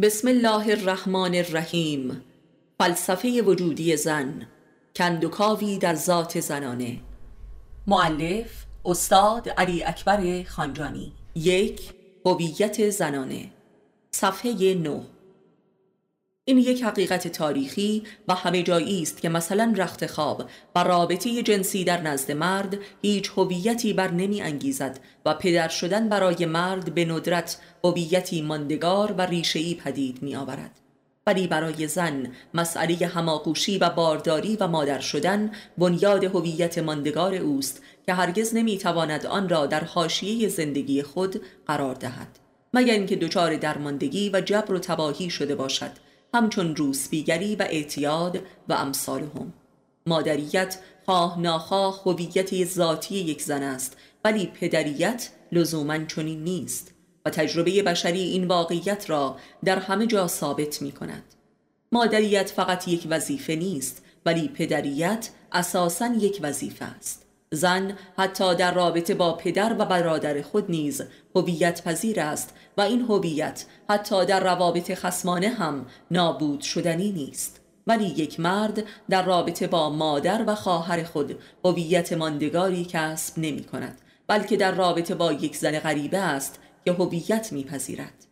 بسم الله الرحمن الرحیم. فلسفه وجودی زن. کندوکاوی در ذات زنانه. معلف استاد علی اکبر خانجانی. یک هویت زنانه. صفحه 9 این یک حقیقت تاریخی و همه جایی است که مثلا رخت خواب و رابطه جنسی در نزد مرد هیچ هویتی بر نمی انگیزد و پدر شدن برای مرد به ندرت هویتی ماندگار و ریشه‌ای پدید می آورد. ولی برای زن مسئله هماغوشی و بارداری و مادر شدن بنیاد هویت ماندگار اوست که هرگز نمی‌تواند آن را در حاشیه زندگی خود قرار دهد مگر اینکه دچار درماندگی و جبر و تباهی شده باشد همچون روسبیگری و اعتیاد و امثالهم. مادریت خواه ناخواه هویت ذاتی یک زن است ولی پدریت لزوما چنین نیست و تجربه بشری این واقعیت را در همه جا ثابت می کند مادریت فقط یک وظیفه نیست ولی پدریت اساسا یک وظیفه است. زن حتی در رابطه با پدر و برادر خود نیز هویت پذیر است و این هویت حتی در روابط خسمانه هم نابود شدنی نیست. ولی یک مرد در رابطه با مادر و خواهر خود هویت ماندگاری کسب نمی کند بلکه در رابطه با یک زن غریبه است که هویت میپذیرد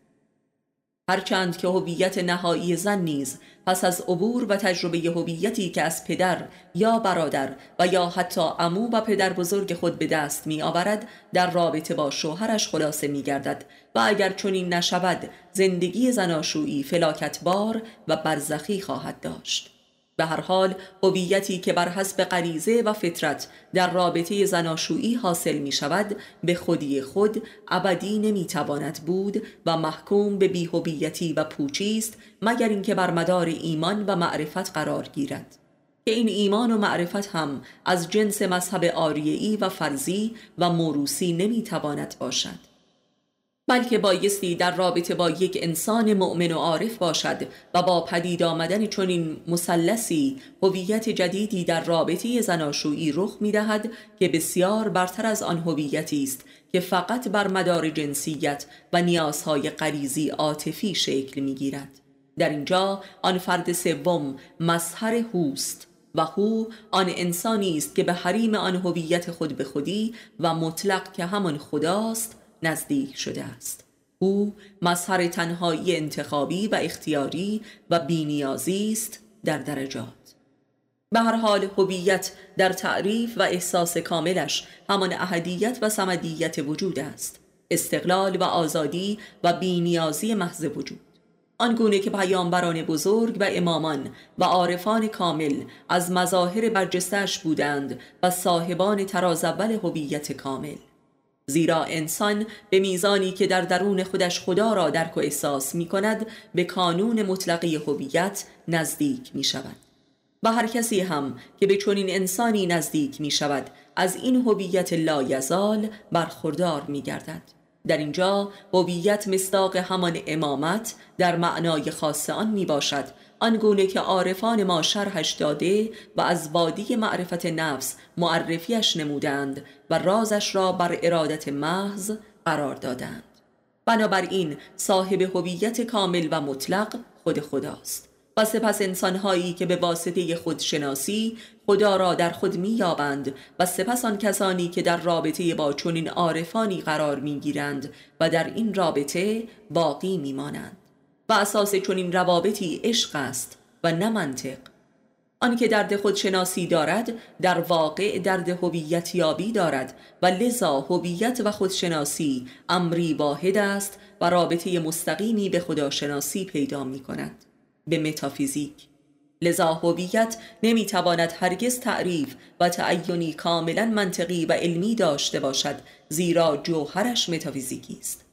هرچند که هویت نهایی زن نیز پس از عبور و تجربه هویتی که از پدر یا برادر و یا حتی امو و پدر بزرگ خود به دست می آورد در رابطه با شوهرش خلاصه می گردد و اگر چنین نشود زندگی زناشویی فلاکتبار و برزخی خواهد داشت. به هر حال هویتی که بر حسب غریزه و فطرت در رابطه زناشویی حاصل می شود به خودی خود ابدی نمی تواند بود و محکوم به بیهویتی و پوچی است مگر اینکه بر مدار ایمان و معرفت قرار گیرد. که این ایمان و معرفت هم از جنس مذهب آریعی و فرضی و موروسی نمی تواند باشد. بلکه بایستی در رابطه با یک انسان مؤمن و عارف باشد و با پدید آمدن چنین مسلسی هویت جدیدی در رابطه زناشویی رخ می دهد که بسیار برتر از آن هویتی است که فقط بر مدار جنسیت و نیازهای غریزی عاطفی شکل می گیرد. در اینجا آن فرد سوم مظهر هوست و هو آن انسانی است که به حریم آن هویت خود به خودی و مطلق که همان خداست نزدیک شده است. او مظهر تنهایی انتخابی و اختیاری و بینیازی است در درجات. به هر حال هویت در تعریف و احساس کاملش همان اهدیت و سمدیت وجود است. استقلال و آزادی و بینیازی محض وجود. آنگونه که پیامبران بزرگ و امامان و عارفان کامل از مظاهر برجستش بودند و صاحبان تراز اول هویت کامل. زیرا انسان به میزانی که در درون خودش خدا را درک و احساس می کند به کانون مطلقی هویت نزدیک می شود و هر کسی هم که به چنین انسانی نزدیک می شود از این هویت لایزال برخوردار می گردد در اینجا هویت مصداق همان امامت در معنای خاص آن می باشد آنگونه که عارفان ما شرحش داده و از وادی معرفت نفس معرفیش نمودند و رازش را بر ارادت محض قرار دادند. بنابراین صاحب هویت کامل و مطلق خود خداست و سپس انسانهایی که به واسطه خودشناسی خدا را در خود مییابند و سپس آن کسانی که در رابطه با چنین عارفانی قرار می‌گیرند و در این رابطه باقی میمانند. و اساس چنین روابطی عشق است و نه منطق. آنکه درد خودشناسی دارد در واقع درد هویت یابی دارد و لذا هویت و خودشناسی امری واحد است و رابطه مستقیمی به خداشناسی پیدا می کند. به متافیزیک. لذا هویت نمی‌تواند هرگز تعریف و تعینی کاملا منطقی و علمی داشته باشد زیرا جوهرش متافیزیکی است.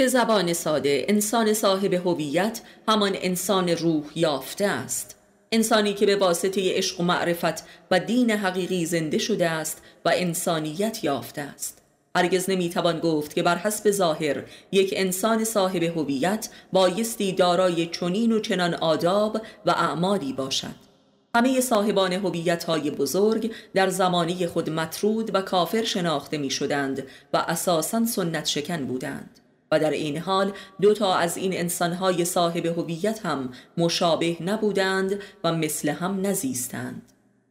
به زبان ساده انسان صاحب هویت همان انسان روح یافته است. انسانی که به واسطه عشق و معرفت و دین حقیقی زنده شده است و انسانیت یافته است. هرگز نمی‌توان گفت که بر حسب ظاهر یک انسان صاحب هویت بایستی دارای چنین و چنان آداب و اعمالی باشد. همه صاحبان هویت های بزرگ در زمانی خود مطرود و کافر شناخته می شدند و اساسا سنت شکن بودند. و در این حال دو تا از این انسانهای صاحب هویت هم مشابه نبودند و مثل هم نزیستند.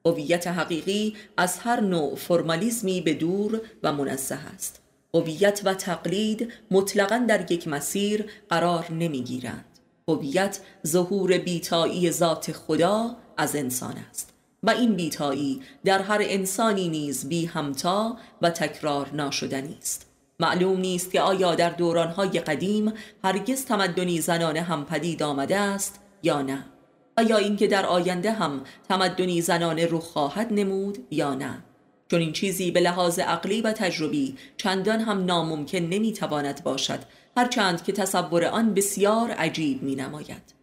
هویت حقیقی از هر نوع فرمالیزمی به دور و منزه است. هویت و تقلید مطلقا در یک مسیر قرار نمی‌گیرند. هویت ظهور بیتایی ذات خدا از انسان است و این بیتایی در هر انسانی نیز بی همتا و تکرار ناشدنی است. معلوم نیست که آیا در دورانهای قدیم هرگز تمدنی زنانه هم پدید آمده است یا نه. و یا اینکه در آینده هم تمدنی زنانه رخ خواهد نمود یا نه. چون این چیزی به لحاظ عقلی و تجربی چندان هم ناممکن نمی‌تواند باشد هرچند که تصور آن بسیار عجیب می نماید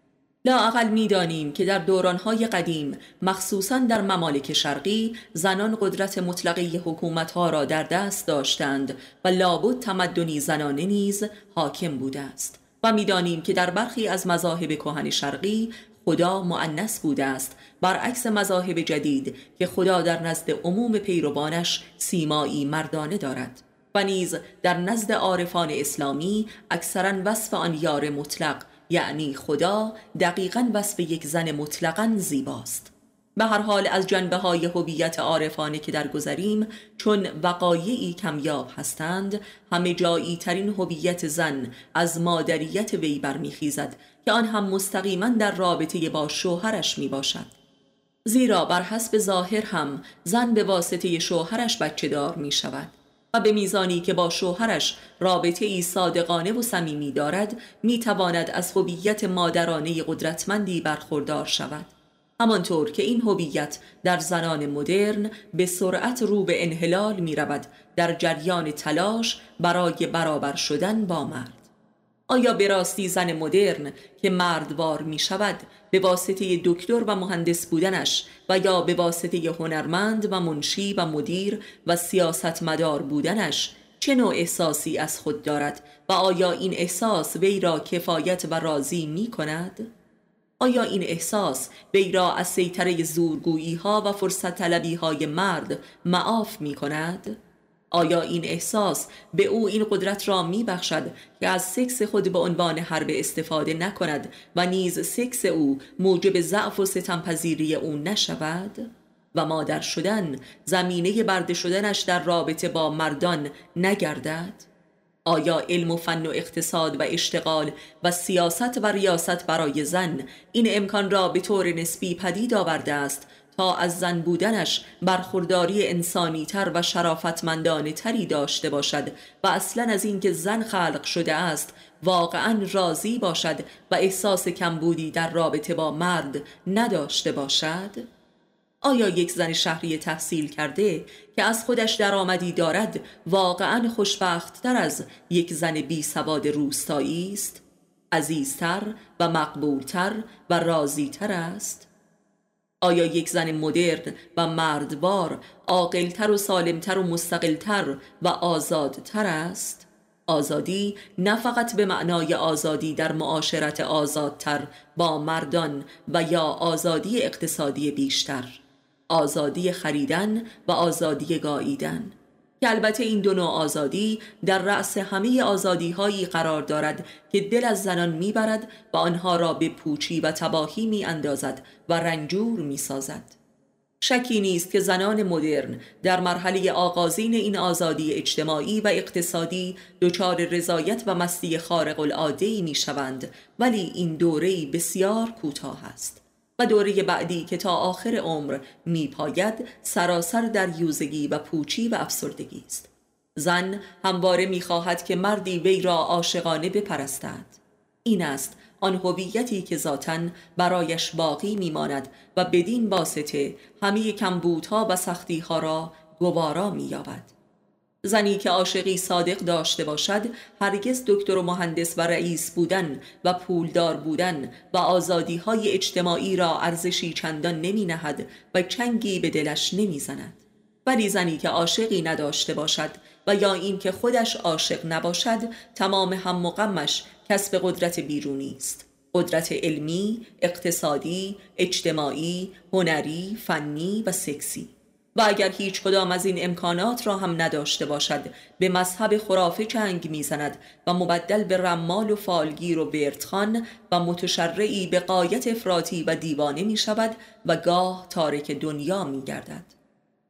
لااقل می‌دانیم که در دورانهای قدیم مخصوصا در ممالک شرقی زنان قدرت مطلقه حکومتها را در دست داشتند و لابد تمدنی زنانه نیز حاکم بوده است. و می‌دانیم که در برخی از مذاهب کهن شرقی خدا معنس بوده است. برعکس مذاهب جدید که خدا در نزد عموم پیروانش سیمایی مردانه دارد. و نیز در نزد عارفان اسلامی اکثرا وصف آن یار مطلق یعنی خدا دقیقا وصف یک زن مطلقا زیباست. به هر حال از جنبه های هویت عارفانه که در گذریم چون وقایعی کمیاب هستند همه جایی ترین هویت زن از مادریت وی برمیخیزد که آن هم مستقیما در رابطه با شوهرش می باشد زیرا بر حسب ظاهر هم زن به واسطه شوهرش بچه دار می شود به میزانی که با شوهرش رابطه ای صادقانه و صمیمی دارد می تواند از هویت مادرانه قدرتمندی برخوردار شود. همانطور که این هویت در زنان مدرن به سرعت رو به انحلال می رود در جریان تلاش برای برابر شدن با مرد. آیا به راستی زن مدرن که مردوار می شود به واسطه دکتر و مهندس بودنش و یا به واسطه هنرمند و منشی و مدیر و سیاستمدار بودنش چه نوع احساسی از خود دارد و آیا این احساس وی را کفایت و راضی می کند؟ آیا این احساس وی را از سیطره زورگویی ها و فرصت طلبی های مرد معاف می کند؟ آیا این احساس به او این قدرت را می بخشد که از سکس خود به عنوان حرب استفاده نکند و نیز سکس او موجب ضعف و ستمپذیری او نشود؟ و مادر شدن زمینه برده شدنش در رابطه با مردان نگردد؟ آیا علم و فن و اقتصاد و اشتغال و سیاست و ریاست برای زن این امکان را به طور نسبی پدید آورده است تا از زن بودنش برخورداری انسانی تر و شرافتمندانه تری داشته باشد و اصلا از اینکه زن خلق شده است واقعا راضی باشد و احساس کمبودی در رابطه با مرد نداشته باشد؟ آیا یک زن شهری تحصیل کرده که از خودش درآمدی دارد واقعا خوشبختتر از یک زن بی سواد روستایی است؟ عزیزتر و مقبولتر و راضیتر است؟ آیا یک زن مدرن و مردوار عاقلتر و سالمتر و مستقلتر و آزادتر است؟ آزادی نه فقط به معنای آزادی در معاشرت آزادتر با مردان و یا آزادی اقتصادی بیشتر آزادی خریدن و آزادی گاییدن که البته این دو نوع آزادی در رأس همه آزادی هایی قرار دارد که دل از زنان می‌برد و آنها را به پوچی و تباهی می اندازد و رنجور می سازد. شکی نیست که زنان مدرن در مرحله آغازین این آزادی اجتماعی و اقتصادی دچار رضایت و مستی خارق العاده می شوند ولی این دوره بسیار کوتاه است. و دوره بعدی که تا آخر عمر میپاید سراسر در یوزگی و پوچی و افسردگی است. زن همواره می‌خواهد که مردی وی را عاشقانه بپرستد. این است آن هویتی که ذاتا برایش باقی میماند و بدین واسطه همه کمبودها و سختیها را گوارا مییابد. زنی که عاشقی صادق داشته باشد هرگز دکتر و مهندس و رئیس بودن و پولدار بودن و آزادی های اجتماعی را ارزشی چندان نمی نهد و چنگی به دلش نمی زند. ولی زنی که عاشقی نداشته باشد و یا این که خودش عاشق نباشد تمام هم مقمش کسب قدرت بیرونی است قدرت علمی، اقتصادی، اجتماعی، هنری، فنی و سکسی و اگر هیچ کدام از این امکانات را هم نداشته باشد به مذهب خرافه چنگ می‌زند و مبدل به رمال و فالگیر و بیرتخان و متشرعی به قایت افراطی و دیوانه می شود و گاه تارک دنیا می گردد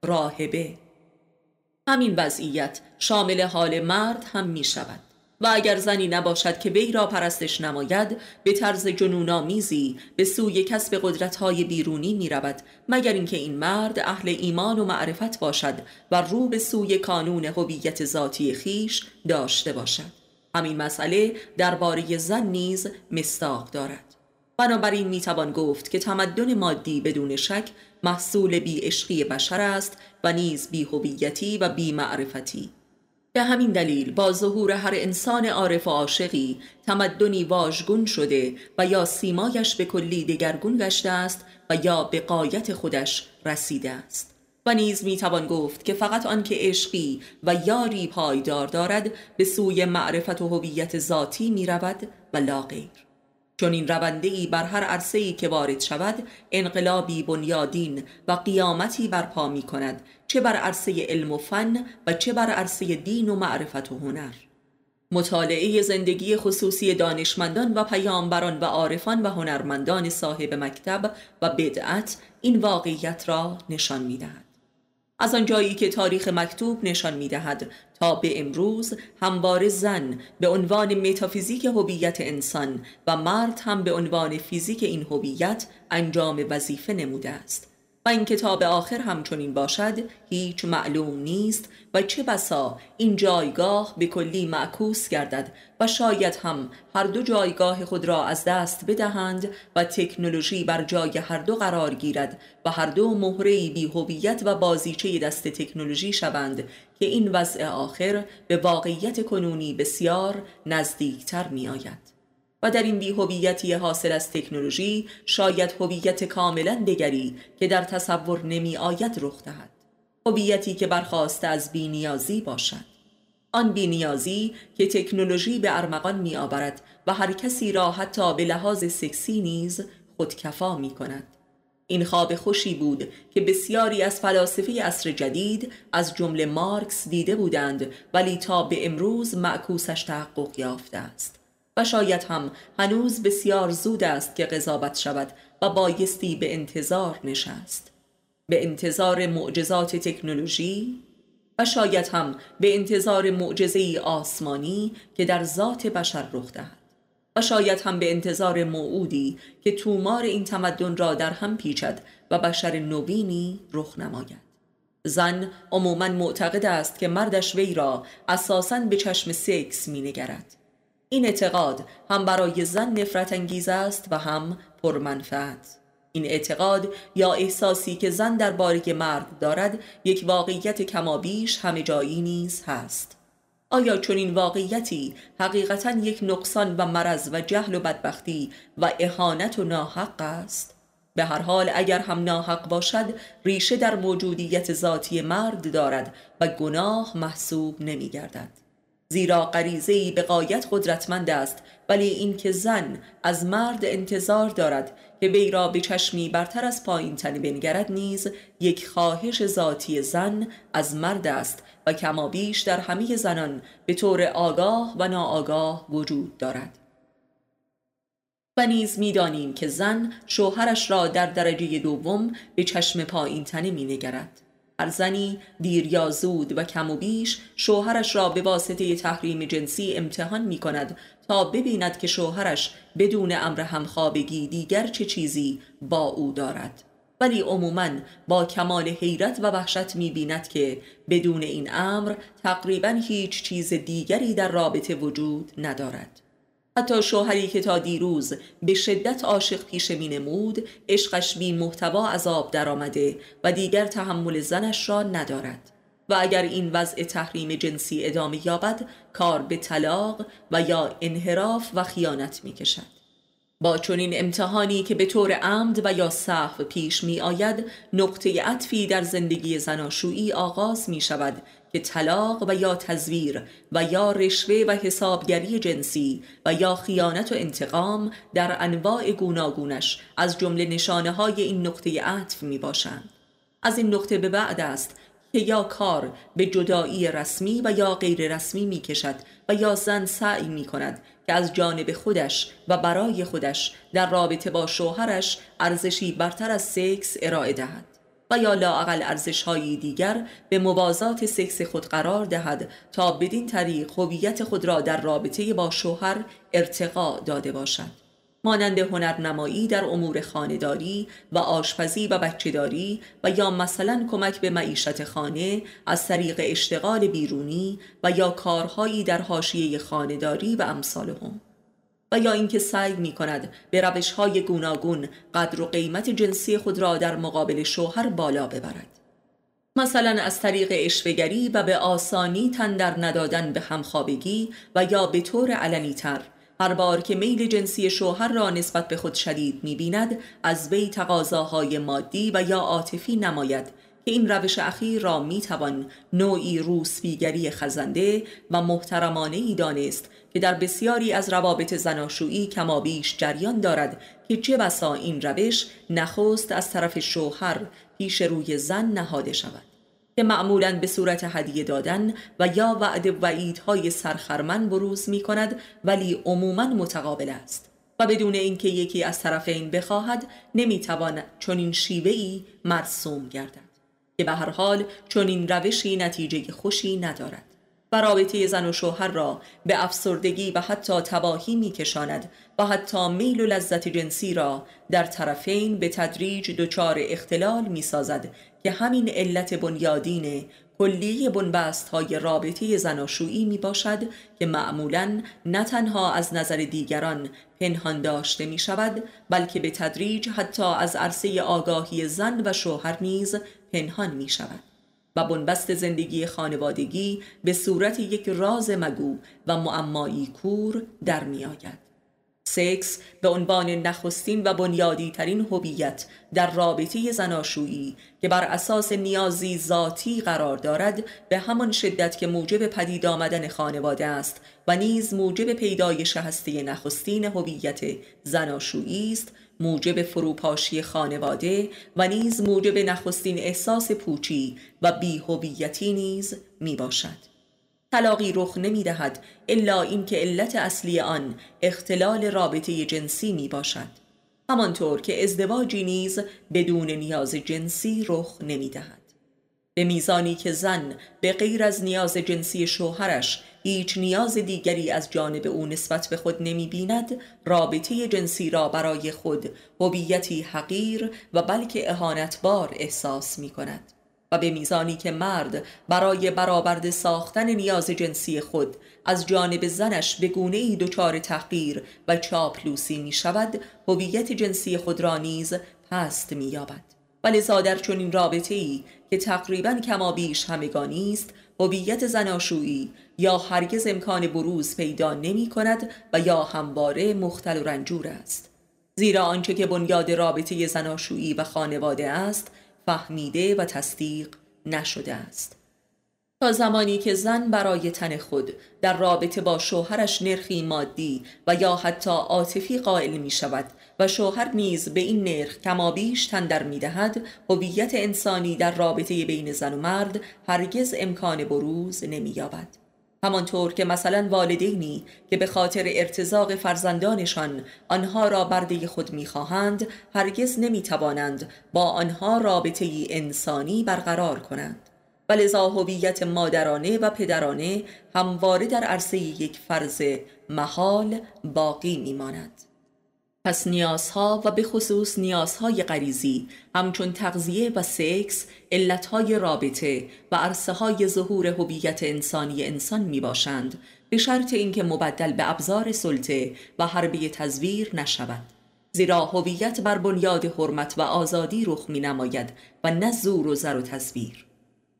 راهبه. همین وضعیت شامل حال مرد هم می شود و اگر زنی نباشد که وی را پرستش نماید به طرز جنونآمیزی به سوی کسب قدرت‌های بیرونی می رود مگر اینکه این مرد اهل ایمان و معرفت باشد و رو به سوی کانون هویت ذاتی خیش داشته باشد. همین مسئله درباره زن نیز مستاق دارد. بنابراین می‌توان گفت که تمدن مادی بدون شک محصول بی بشر است و نیز بی و بی معرفتی به همین دلیل با ظهور هر انسان عارف و عاشقی تمدنی واژگون شده و یا سیمایش به کلی دگرگون گشته است و یا به قایت خودش رسیده است. و نیز می‌توان گفت که فقط آنکه عشقی و یاری پایدار دارد به سوی معرفت و هویت ذاتی می رود و لا غیر. چون این رونده ای بر هر عرصه ای که وارد شود انقلابی بنیادین و قیامتی برپا می کند چه بر عرصه علم و فن و چه بر عرصه دین و معرفت و هنر مطالعه زندگی خصوصی دانشمندان و پیامبران و عارفان و هنرمندان صاحب مکتب و بدعت این واقعیت را نشان می دهد. از آنجایی که تاریخ مکتوب نشان می دهد تا به امروز هموار زن به عنوان متافیزیک هویت انسان و مرد هم به عنوان فیزیک این هویت انجام وظیفه نموده است. و این کتاب آخر همچنین باشد هیچ معلوم نیست و چه بسا این جایگاه به کلی معکوس گردد و شاید هم هر دو جایگاه خود را از دست بدهند و تکنولوژی بر جای هر دو قرار گیرد و هر دو مهره بی هویت و بازیچه دست تکنولوژی شوند که این وضع آخر به واقعیت کنونی بسیار نزدیکتر می آید. و در این بیهویتی حاصل از تکنولوژی شاید هویت کاملا دگری که در تصور نمی آید رخ دهد. هویتی که برخواسته از بینیازی باشد. آن بینیازی که تکنولوژی به ارمغان می آورد و هر کسی را حتی به لحاظ سکسی نیز خودکفا می کند. این خواب خوشی بود که بسیاری از فلاسفه عصر جدید از جمله مارکس دیده بودند ولی تا به امروز معکوسش تحقق یافته است. و شاید هم هنوز بسیار زود است که قضاوت شود و بایستی به انتظار نشست. به انتظار معجزات تکنولوژی و شاید هم به انتظار معجزه آسمانی که در ذات بشر رخ دهد. و شاید هم به انتظار موعودی که تومار این تمدن را در هم پیچد و بشر نوینی رخ نماید. زن عموما معتقد است که مردش وی را اساساً به چشم سکس می نگرد این اعتقاد هم برای زن نفرت انگیز است و هم پرمنفعت این اعتقاد یا احساسی که زن در باری مرد دارد یک واقعیت کمابیش همه جایی نیز هست آیا چون این واقعیتی حقیقتا یک نقصان و مرض و جهل و بدبختی و اهانت و ناحق است؟ به هر حال اگر هم ناحق باشد ریشه در موجودیت ذاتی مرد دارد و گناه محسوب نمی گردد. زیرا غریزه به قایت قدرتمند است ولی اینکه زن از مرد انتظار دارد که وی را به چشمی برتر از پایین تنی بنگرد نیز یک خواهش ذاتی زن از مرد است و کمابیش در همه زنان به طور آگاه و ناآگاه وجود دارد و نیز می‌دانیم که زن شوهرش را در درجه دوم به چشم پایین تنه می نگرد. هر زنی دیر یا زود و کم و بیش شوهرش را به واسطه تحریم جنسی امتحان می کند تا ببیند که شوهرش بدون امر همخوابگی دیگر چه چیزی با او دارد. ولی عموما با کمال حیرت و وحشت می بیند که بدون این امر تقریبا هیچ چیز دیگری در رابطه وجود ندارد. حتی شوهری که تا دیروز به شدت عاشق پیشه می نمود عشقش بی محتوا عذاب درآمده و دیگر تحمل زنش را ندارد. و اگر این وضع تحریم جنسی ادامه یابد کار به طلاق و یا انحراف و خیانت می کشد. با چنین امتحانی که به طور عمد و یا صحو پیش می آید نقطه عطفی در زندگی زناشویی آغاز می شود که طلاق و یا تزویر و یا رشوه و حسابگری جنسی و یا خیانت و انتقام در انواع گوناگونش از جمله نشانه های این نقطه عطف می باشند از این نقطه به بعد است که یا کار به جدایی رسمی و یا غیر رسمی می کشد و یا زن سعی می کند که از جانب خودش و برای خودش در رابطه با شوهرش ارزشی برتر از سکس ارائه دهد. و یا لاعقل ارزش های دیگر به موازات سکس خود قرار دهد تا بدین طریق هویت خود را در رابطه با شوهر ارتقا داده باشد. مانند هنرنمایی در امور خانهداری و آشپزی و بچهداری و یا مثلا کمک به معیشت خانه از طریق اشتغال بیرونی و یا کارهایی در حاشیه خانهداری و امثالهم و یا اینکه سعی می کند به روش های گوناگون قدر و قیمت جنسی خود را در مقابل شوهر بالا ببرد. مثلا از طریق اشوگری و به آسانی تندر ندادن به همخوابگی و یا به طور علنی تر هر بار که میل جنسی شوهر را نسبت به خود شدید می بیند از وی تقاضاهای مادی و یا عاطفی نماید که این روش اخیر را می توان نوعی روسبیگری خزنده و محترمانه ای دانست که در بسیاری از روابط زناشویی کمابیش جریان دارد که چه بسا این روش نخست از طرف شوهر پیش روی زن نهاده شود که معمولا به صورت هدیه دادن و یا وعد وعیدهای سرخرمن بروز می کند ولی عموما متقابل است و بدون اینکه یکی از طرفین بخواهد نمی‌توان چنین شیوهی مرسوم گردد که به هر حال چنین روشی نتیجه خوشی ندارد. و رابطه زن و شوهر را به افسردگی و حتی تباهی می کشاند و حتی میل و لذت جنسی را در طرفین به تدریج دچار اختلال می سازد که همین علت بنیادین کلیه بنبست های رابطه زناشویی می باشد که معمولا نه تنها از نظر دیگران پنهان داشته می شود بلکه به تدریج حتی از عرصه آگاهی زن و شوهر نیز پنهان می شود و بنبست زندگی خانوادگی به صورت یک راز مگو و معمایی کور در می آید. سکس به عنوان نخستین و بنیادی ترین هویت در رابطه زناشویی که بر اساس نیازی ذاتی قرار دارد به همان شدت که موجب پدید آمدن خانواده است و نیز موجب پیدایش هسته نخستین هویت زناشویی است موجب فروپاشی خانواده و نیز موجب نخستین احساس پوچی و بیهویتی نیز می باشد. طلاقی رخ نمی دهد الا اینکه علت اصلی آن اختلال رابطه جنسی می باشد همانطور که ازدواجی نیز بدون نیاز جنسی رخ نمی دهد به میزانی که زن به غیر از نیاز جنسی شوهرش هیچ نیاز دیگری از جانب او نسبت به خود نمی بیند رابطه جنسی را برای خود هویتی حقیر و بلکه اهانتبار احساس می کند و به میزانی که مرد برای برآورده ساختن نیاز جنسی خود از جانب زنش به گونه ای دچار تحقیر و چاپلوسی می شود هویت جنسی خود را نیز پست می یابد و لذا در چنین رابطه ای که تقریبا کما بیش همگانی است هویت زناشویی یا هرگز امکان بروز پیدا نمی کند و یا همواره مختل و رنجور است. زیرا آنچه که بنیاد رابطه زناشویی و خانواده است فهمیده و تصدیق نشده است. تا زمانی که زن برای تن خود در رابطه با شوهرش نرخی مادی و یا حتی عاطفی قائل می شود و شوهر نیز به این نرخ کمابیش تندر می دهد هویت انسانی در رابطه بین زن و مرد هرگز امکان بروز نمی یابد. همانطور که مثلا والدینی که به خاطر ارتزاق فرزندانشان آنها را برده خود می‌خواهند هرگز نمی‌توانند با آنها رابطه انسانی برقرار کنند ولذا هویت مادرانه و پدرانه همواره در عرصه یک فرض محال باقی میماند پس نیازها و به خصوص نیازهای غریزی همچون تغذیه و سکس علتهای رابطه و عرصه های ظهور هویت انسانی انسان می باشند به شرط اینکه مبدل به ابزار سلطه و حربی تزویر نشود. زیرا هویت بر بنیاد حرمت و آزادی رخ می نماید و نه زور و زر و تصویر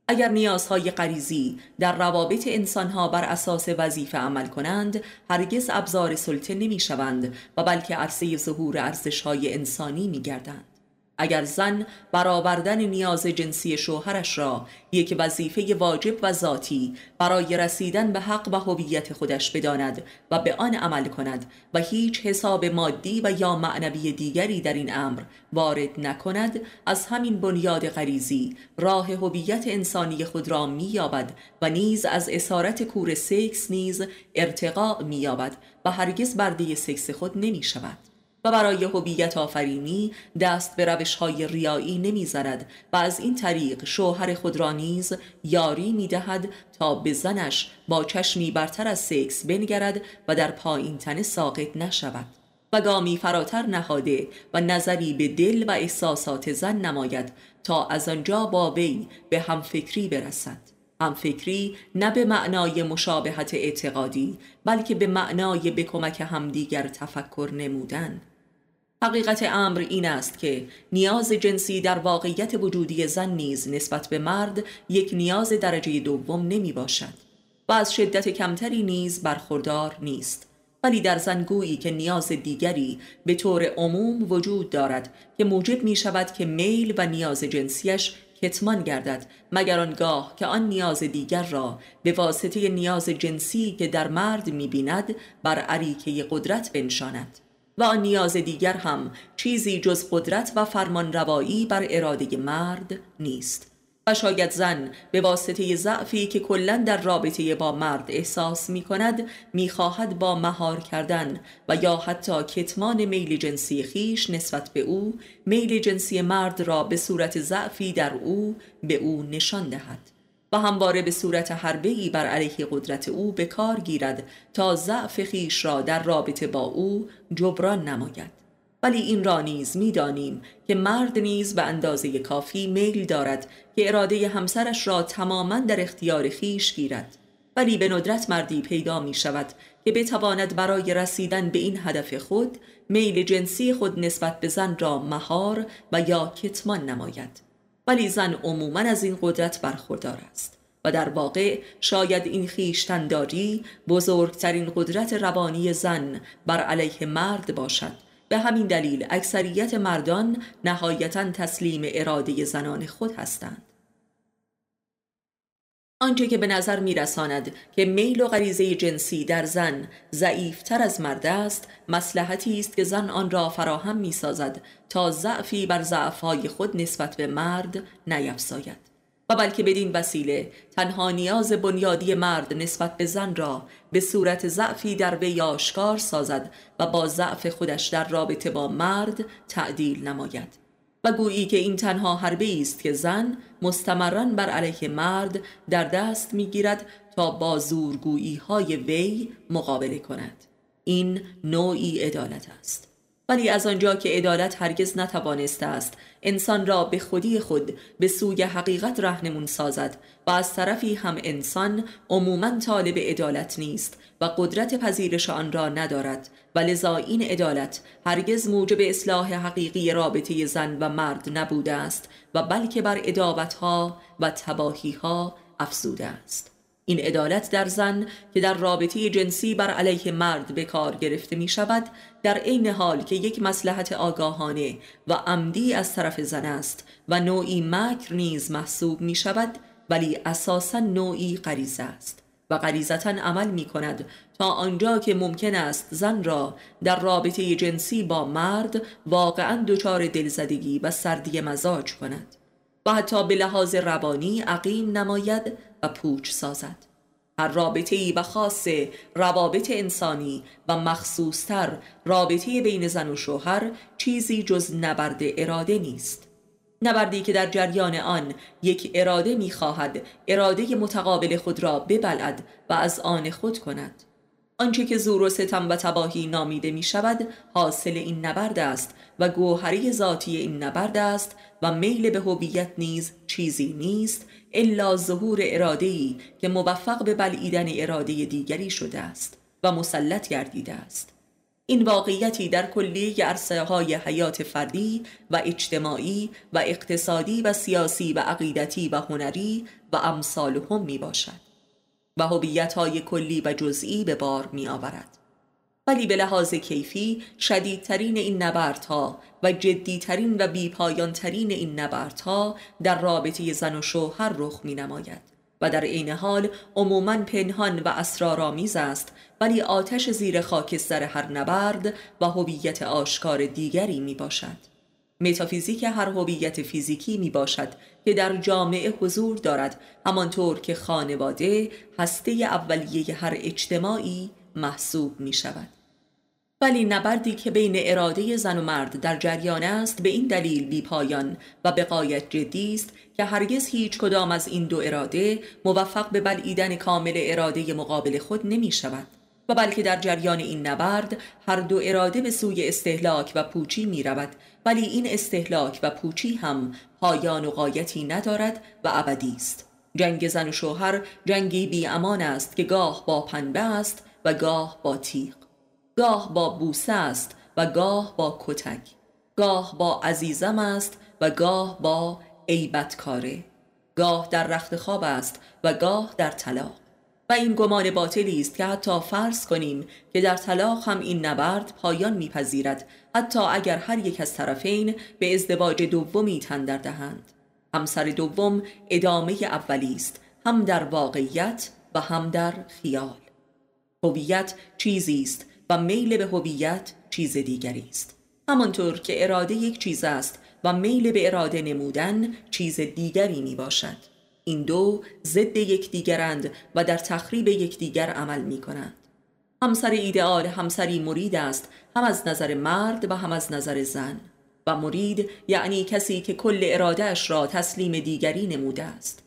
اگر نیازهای غریزی در روابط انسانها بر اساس وظیفه عمل کنند هرگز ابزار سلطه نمی شوند و بلکه عرصه ظهور ارزشهای انسانی می گردند اگر زن برآوردن نیاز جنسی شوهرش را یک وظیفه واجب و ذاتی برای رسیدن به حق و هویت خودش بداند و به آن عمل کند و هیچ حساب مادی و یا معنوی دیگری در این امر وارد نکند از همین بنیاد غریزی راه هویت انسانی خود را مییابد و نیز از اسارت کور سکس نیز ارتقاء مییابد و هرگز برده سکس خود نمی شود و برای هویت آفرینی دست به روش های ریایی نمی‌زند و از این طریق شوهر خود را نیز یاری می دهد تا به زنش با چشمی برتر از سکس بنگرد و در پایین تنه ساقط نشود. و گامی فراتر نهاده و نظری به دل و احساسات زن نماید تا از آنجا با وی به همفکری برسد. همفکری نه به معنای مشابهت اعتقادی بلکه به معنای به کمک همدیگر تفکر نمودن. حقیقت امر این است که نیاز جنسی در واقعیت وجودی زن نیز نسبت به مرد یک نیاز درجه دوم نمی باشد و از شدت کمتری نیز برخوردار نیست. ولی در زنگویی که نیاز دیگری به طور عموم وجود دارد که موجب می شود که میل و نیاز جنسیش کتمان گردد مگر آنگاه که آن نیاز دیگر را به واسطه نیاز جنسی که در مرد می بیند بر عریکه قدرت بنشاند. و آن نیاز دیگر هم چیزی جز قدرت و فرمان روایی بر اراده مرد نیست. و شاید زن به واسطه ضعفی که کلا در رابطه با مرد احساس می کند می خواهد با مهار کردن و یا حتی کتمان میل جنسی خیش نسبت به او میل جنسی مرد را به صورت ضعفی در او به او نشان دهد. همواره به صورت حربه‌ای بر علیه قدرت او به کار گیرد تا ضعف خیش را در رابطه با او جبران نماید. ولی این را نیز می‌دانیم که مرد نیز به اندازه کافی میل دارد که اراده همسرش را تماما در اختیار خیش گیرد. ولی به ندرت مردی پیدا می شود که بتواند برای رسیدن به این هدف خود میل جنسی خود نسبت به زن را مهار و یا کتمان نماید. ولی زن عموما از این قدرت برخوردار است و در واقع شاید این خیشتنداری بزرگترین قدرت روانی زن بر علیه مرد باشد. به همین دلیل اکثریت مردان نهایتا تسلیم اراده زنان خود هستند. آنچه که به نظر میرساند که میل و غریزه جنسی در زن ضعیفتر از مرد است مسلحتی است که زن آن را فراهم می سازد تا ضعفی بر ضعفهای خود نسبت به مرد نیفزاید. و بلکه بدین وسیله تنها نیاز بنیادی مرد نسبت به زن را به صورت ضعفی در وی آشکار سازد و با ضعف خودش در رابطه با مرد تعدیل نماید. و گویی که این تنها حربه است که زن مستمرا بر علیه مرد در دست می‌گیرد تا با زورگویی های وی مقابله کند. این نوعی عدالت است. ولی از آنجا که عدالت هرگز نتوانسته است انسان را به خودی خود به سوی حقیقت رهنمون سازد و از طرفی هم انسان عموما طالب عدالت نیست و قدرت پذیرش آن را ندارد. و لذا این عدالت هرگز موجب اصلاح حقیقی رابطه زن و مرد نبوده است و بلکه بر ادابتها و تباهیها افزوده است. این عدالت در زن که در رابطه جنسی بر علیه مرد به کار گرفته می شود در عین حال که یک مسلحت آگاهانه و عمدی از طرف زن است و نوعی مکر نیز محسوب می شود ولی اساسا نوعی غریزه است و غریزتا عمل می کند تا آنجا که ممکن است زن را در رابطه جنسی با مرد واقعا دچار دلزدگی و سردی مزاج کند و حتی به لحاظ روانی عقیم نماید و پوچ سازد. هر رابطه و خاص روابط انسانی و مخصوصتر رابطه بین زن و شوهر چیزی جز نبرد اراده نیست. نبردی که در جریان آن یک اراده می‌خواهد اراده متقابل خود را ببلد و از آن خود کند. آنچه که زور و ستم و تباهی نامیده می شود حاصل این نبرد است و گوهری ذاتی این نبرد است و میل به هویت نیز چیزی نیست الا ظهور ای که موفق به بلعیدن اراده دیگری شده است و مسلط گردیده است. این واقعیتی در کلیه عرصه های حیات فردی و اجتماعی و اقتصادی و سیاسی و عقیدتی و هنری و امثال هم می باشد و هویت های کلی و جزئی به بار می آورد ولی به لحاظ کیفی شدیدترین این نبردها و جدیترین و بیپایانترین این نبردها در رابطه زن و شوهر رخ می نماید و در عین حال عموما پنهان و اسرارآمیز است ولی آتش زیر خاکستر هر نبرد و هویت آشکار دیگری می باشد متافیزیک هر هویت فیزیکی می باشد که در جامعه حضور دارد همانطور که خانواده هسته اولیه هر اجتماعی محسوب می شود ولی نبردی که بین اراده زن و مرد در جریان است به این دلیل بی پایان و بقایت جدی است که هرگز هیچ کدام از این دو اراده موفق به بلعیدن کامل اراده مقابل خود نمی شود و بلکه در جریان این نبرد هر دو اراده به سوی استهلاک و پوچی می رود ولی این استهلاک و پوچی هم پایان و قایتی ندارد و ابدی است. جنگ زن و شوهر جنگی بی امان است که گاه با پنبه است و گاه با تیغ گاه با بوسه است و گاه با کتک گاه با عزیزم است و گاه با عیبت کاره گاه در رخت خواب است و گاه در طلاق. و این گمان باطلی است که حتی فرض کنیم که در طلاق هم این نبرد پایان میپذیرد حتی اگر هر یک از طرفین به ازدواج دومی تندر دهند. همسر دوم ادامه اولی است هم در واقعیت و هم در خیال. هویت چیزی است و میل به هویت چیز دیگری است. همانطور که اراده یک چیز است و میل به اراده نمودن چیز دیگری می باشد این دو ضد یکدیگرند و در تخریب یکدیگر عمل می کنند همسر ایدئال همسری مرید است هم از نظر مرد و هم از نظر زن. و مرید یعنی کسی که کل ارادهش را تسلیم دیگری نموده است.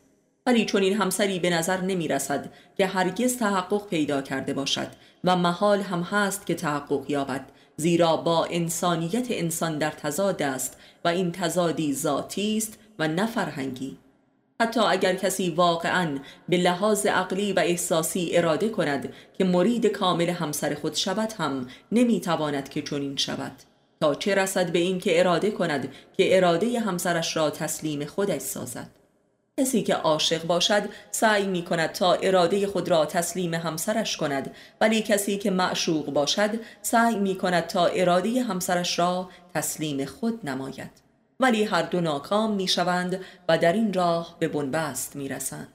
ولی چون این همسری به نظر نمی رسد که هرگز تحقق پیدا کرده باشد و محال هم هست که تحقق یابد زیرا با انسانیت انسان در تضاد است و این تضادی ذاتی است و نه فرهنگی. حتی اگر کسی واقعا به لحاظ عقلی و احساسی اراده کند که مرید کامل همسر خود شود هم نمی‌تواند که چنین شود. تا چه رسد به این که اراده کند که اراده همسرش را تسلیم خودش سازد. کسی که عاشق باشد سعی می کند تا اراده خود را تسلیم همسرش کند. ولی کسی که معشوق باشد سعی می کند تا اراده همسرش را تسلیم خود نماید. ولی هر دو ناکام می شوند و در این راه به بنبست می رسند.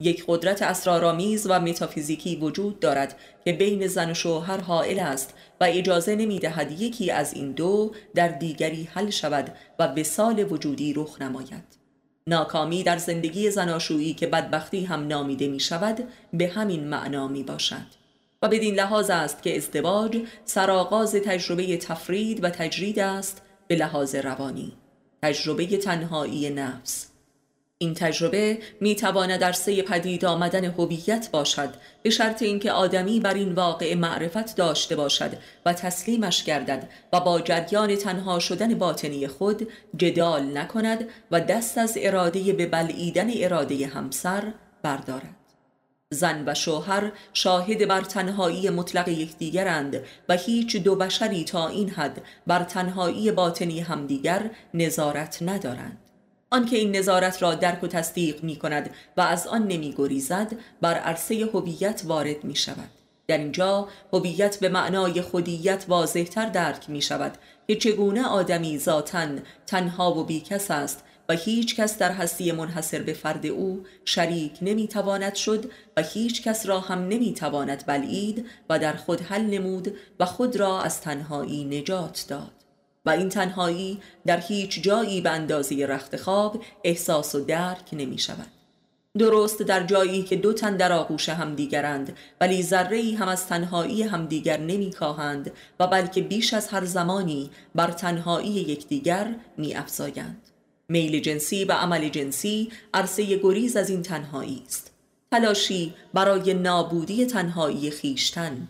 یک قدرت اسرارآمیز و متافیزیکی وجود دارد که بین زن و شوهر حائل است و اجازه نمی دهد یکی از این دو در دیگری حل شود و به سال وجودی رخ نماید. ناکامی در زندگی زناشویی که بدبختی هم نامیده می شود به همین معنا می باشد و بدین لحاظ است که ازدواج سرآغاز تجربه تفرید و تجرید است به لحاظ روانی تجربه تنهایی نفس. این تجربه می تواند در سه پدید آمدن هویت باشد به شرط اینکه آدمی بر این واقع معرفت داشته باشد و تسلیمش گردد و با جریان تنها شدن باطنی خود جدال نکند و دست از اراده به بلعیدن اراده همسر بردارد. زن و شوهر شاهد بر تنهایی مطلق یکدیگرند و هیچ دو بشری تا این حد بر تنهایی باطنی همدیگر نظارت ندارند. آنکه این نظارت را درک و تصدیق می کند و از آن نمی گریزد بر عرصه هویت وارد می شود در اینجا هویت به معنای خودیت واضحتر درک می شود که چگونه آدمی ذاتا تنها و بیکس است و هیچ کس در هستی منحصر به فرد او شریک نمی تواند شد و هیچ کس را هم نمی تواند بلعید و در خود حل نمود و خود را از تنهایی نجات داد و این تنهایی در هیچ جایی به اندازه رخت خواب احساس و درک نمی شود. درست در جایی که دو تن در آغوش همدیگرند ولی ذره هم از تنهایی همدیگر نمی کاهند و بلکه بیش از هر زمانی بر تنهایی یکدیگر می افزایند. میل جنسی و عمل جنسی عرصه گریز از این تنهایی است. تلاشی برای نابودی تنهایی خیشتن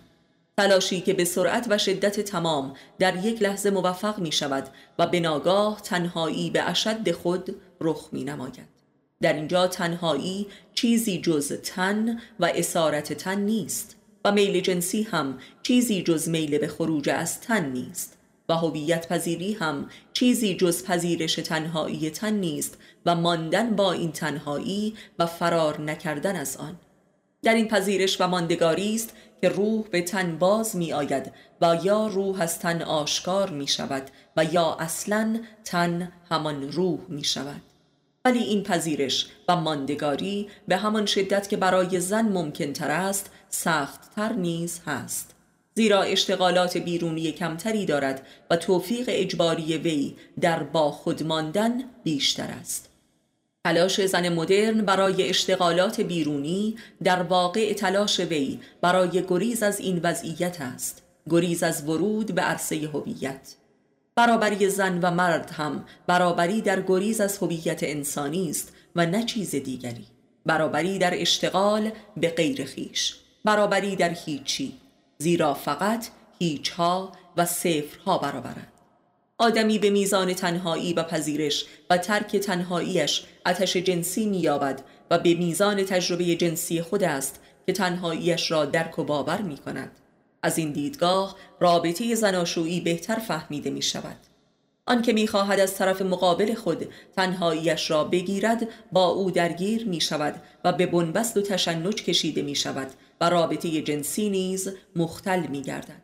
تلاشی که به سرعت و شدت تمام در یک لحظه موفق می شود و به ناگاه تنهایی به اشد خود رخ می نماید. در اینجا تنهایی چیزی جز تن و اسارت تن نیست و میل جنسی هم چیزی جز میل به خروج از تن نیست و هویت پذیری هم چیزی جز پذیرش تنهایی تن نیست و ماندن با این تنهایی و فرار نکردن از آن. در این پذیرش و ماندگاری است که روح به تن باز می آید و یا روح از تن آشکار می شود و یا اصلا تن همان روح می شود ولی این پذیرش و ماندگاری به همان شدت که برای زن ممکن تر است سخت تر نیز هست. زیرا اشتغالات بیرونی کمتری دارد و توفیق اجباری وی در با خود ماندن بیشتر است. تلاش زن مدرن برای اشتغالات بیرونی در واقع تلاش وی برای گریز از این وضعیت است گریز از ورود به عرصه هویت. برابری زن و مرد هم برابری در گریز از هویت انسانی است و نه چیز دیگری. برابری در اشتغال به غیر خیش. برابری در هیچی. زیرا فقط هیچها و صفرها برابرند آدمی به میزان تنهایی و پذیرش و ترک تنهاییش آتش جنسی مییابد و به میزان تجربه جنسی خود است که تنهاییش را درک و باور می کند. از این دیدگاه رابطه زناشویی بهتر فهمیده می شود. آنکه می‌خواهد از طرف مقابل خود تنهاییش را بگیرد با او درگیر می شود و به بنبست و تشنج کشیده می شود و رابطه جنسی نیز مختل می گردد.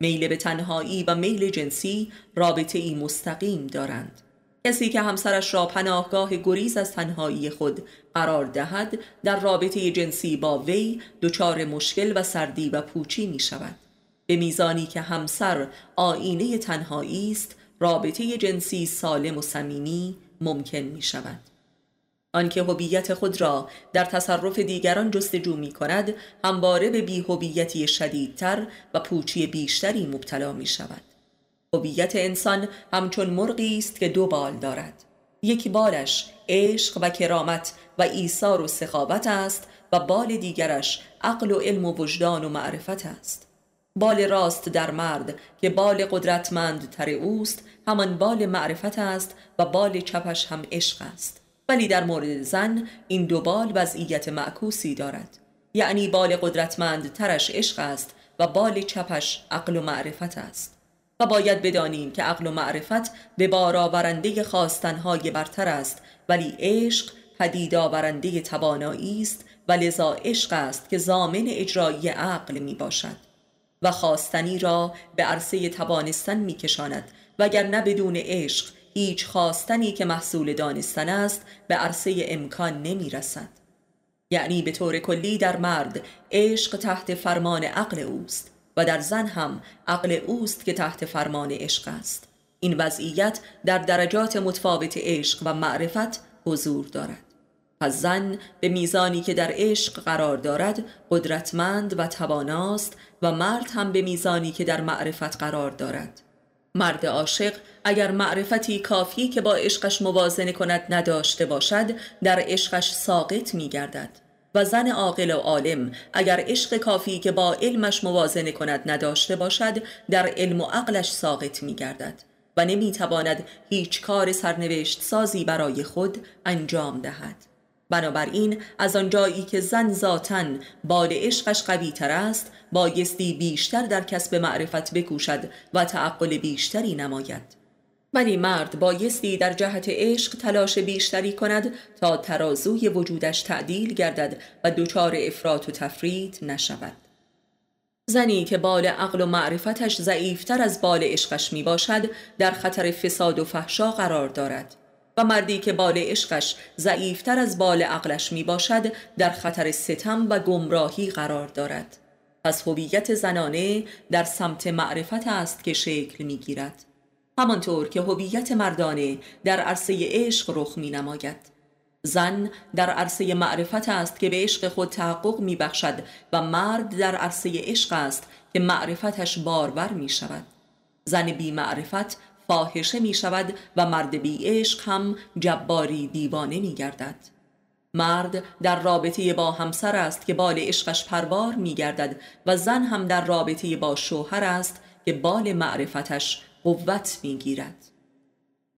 میل به تنهایی و میل جنسی رابطه ای مستقیم دارند. کسی که همسرش را پناهگاه گریز از تنهایی خود قرار دهد در رابطه جنسی با وی دچار مشکل و سردی و پوچی می شود. به میزانی که همسر آینه تنهایی است رابطه جنسی سالم و صمیمی ممکن می شود. آنکه هویت خود را در تصرف دیگران جستجو می کند همواره به بیهویتی شدیدتر و پوچی بیشتری مبتلا می شود هویت انسان همچون مرغی است که دو بال دارد. یک بالش عشق و کرامت و ایثار و سخاوت است و بال دیگرش عقل و علم و وجدان و معرفت است. بال راست در مرد که بال قدرتمند تر اوست همان بال معرفت است و بال چپش هم عشق است. ولی در مورد زن این دو بال وضعیت معکوسی دارد. یعنی بال قدرتمند ترش عشق است و بال چپش عقل و معرفت است. و باید بدانیم که عقل و معرفت به بار آورنده خواستنهای برتر است ولی عشق پدید آورنده توانایی است و لذا عشق است که زامن اجرایی عقل می باشد. و خواستنی را به عرصه توانستن می کشاند وگرنه بدون عشق هیچ خواستنی که محصول دانستن است به عرصه امکان نمی رسد. یعنی به طور کلی در مرد عشق تحت فرمان عقل اوست و در زن هم عقل اوست که تحت فرمان عشق است. این وضعیت در درجات متفاوت عشق و معرفت حضور دارد. پس زن به میزانی که در عشق قرار دارد قدرتمند و تواناست و مرد هم به میزانی که در معرفت قرار دارد. مرد عاشق اگر معرفتی کافی که با عشقش موازنه کند نداشته باشد در عشقش ساقط می گردد و زن عاقل و عالم اگر عشق کافی که با علمش موازنه کند نداشته باشد در علم و عقلش ساقط می گردد و نمی تواند هیچ کار سرنوشت سازی برای خود انجام دهد. بنابراین از آنجایی که زن ذاتن بال عشقش قوی تر است بایستی بیشتر در کسب معرفت بکوشد و تعقل بیشتری نماید. ولی مرد بایستی در جهت عشق تلاش بیشتری کند تا ترازوی وجودش تعدیل گردد و دچار افراط و تفرید نشود. زنی که بال عقل و معرفتش ضعیفتر از بال عشقش می باشد در خطر فساد و فحشا قرار دارد. و مردی که بال عشقش ضعیفتر از بال عقلش می باشد در خطر ستم و گمراهی قرار دارد. پس هویت زنانه در سمت معرفت است که شکل می گیرد همانطور که هویت مردانه در عرصه عشق رخ می نماید زن در عرصه معرفت است که به عشق خود تحقق می بخشد و مرد در عرصه عشق است که معرفتش بارور می شود زن بی معرفت فاحشه می شود و مرد بی عشق هم جباری دیوانه می گردد. مرد در رابطه با همسر است که بال عشقش پروار می گردد و زن هم در رابطه با شوهر است که بال معرفتش قوت می گیرد.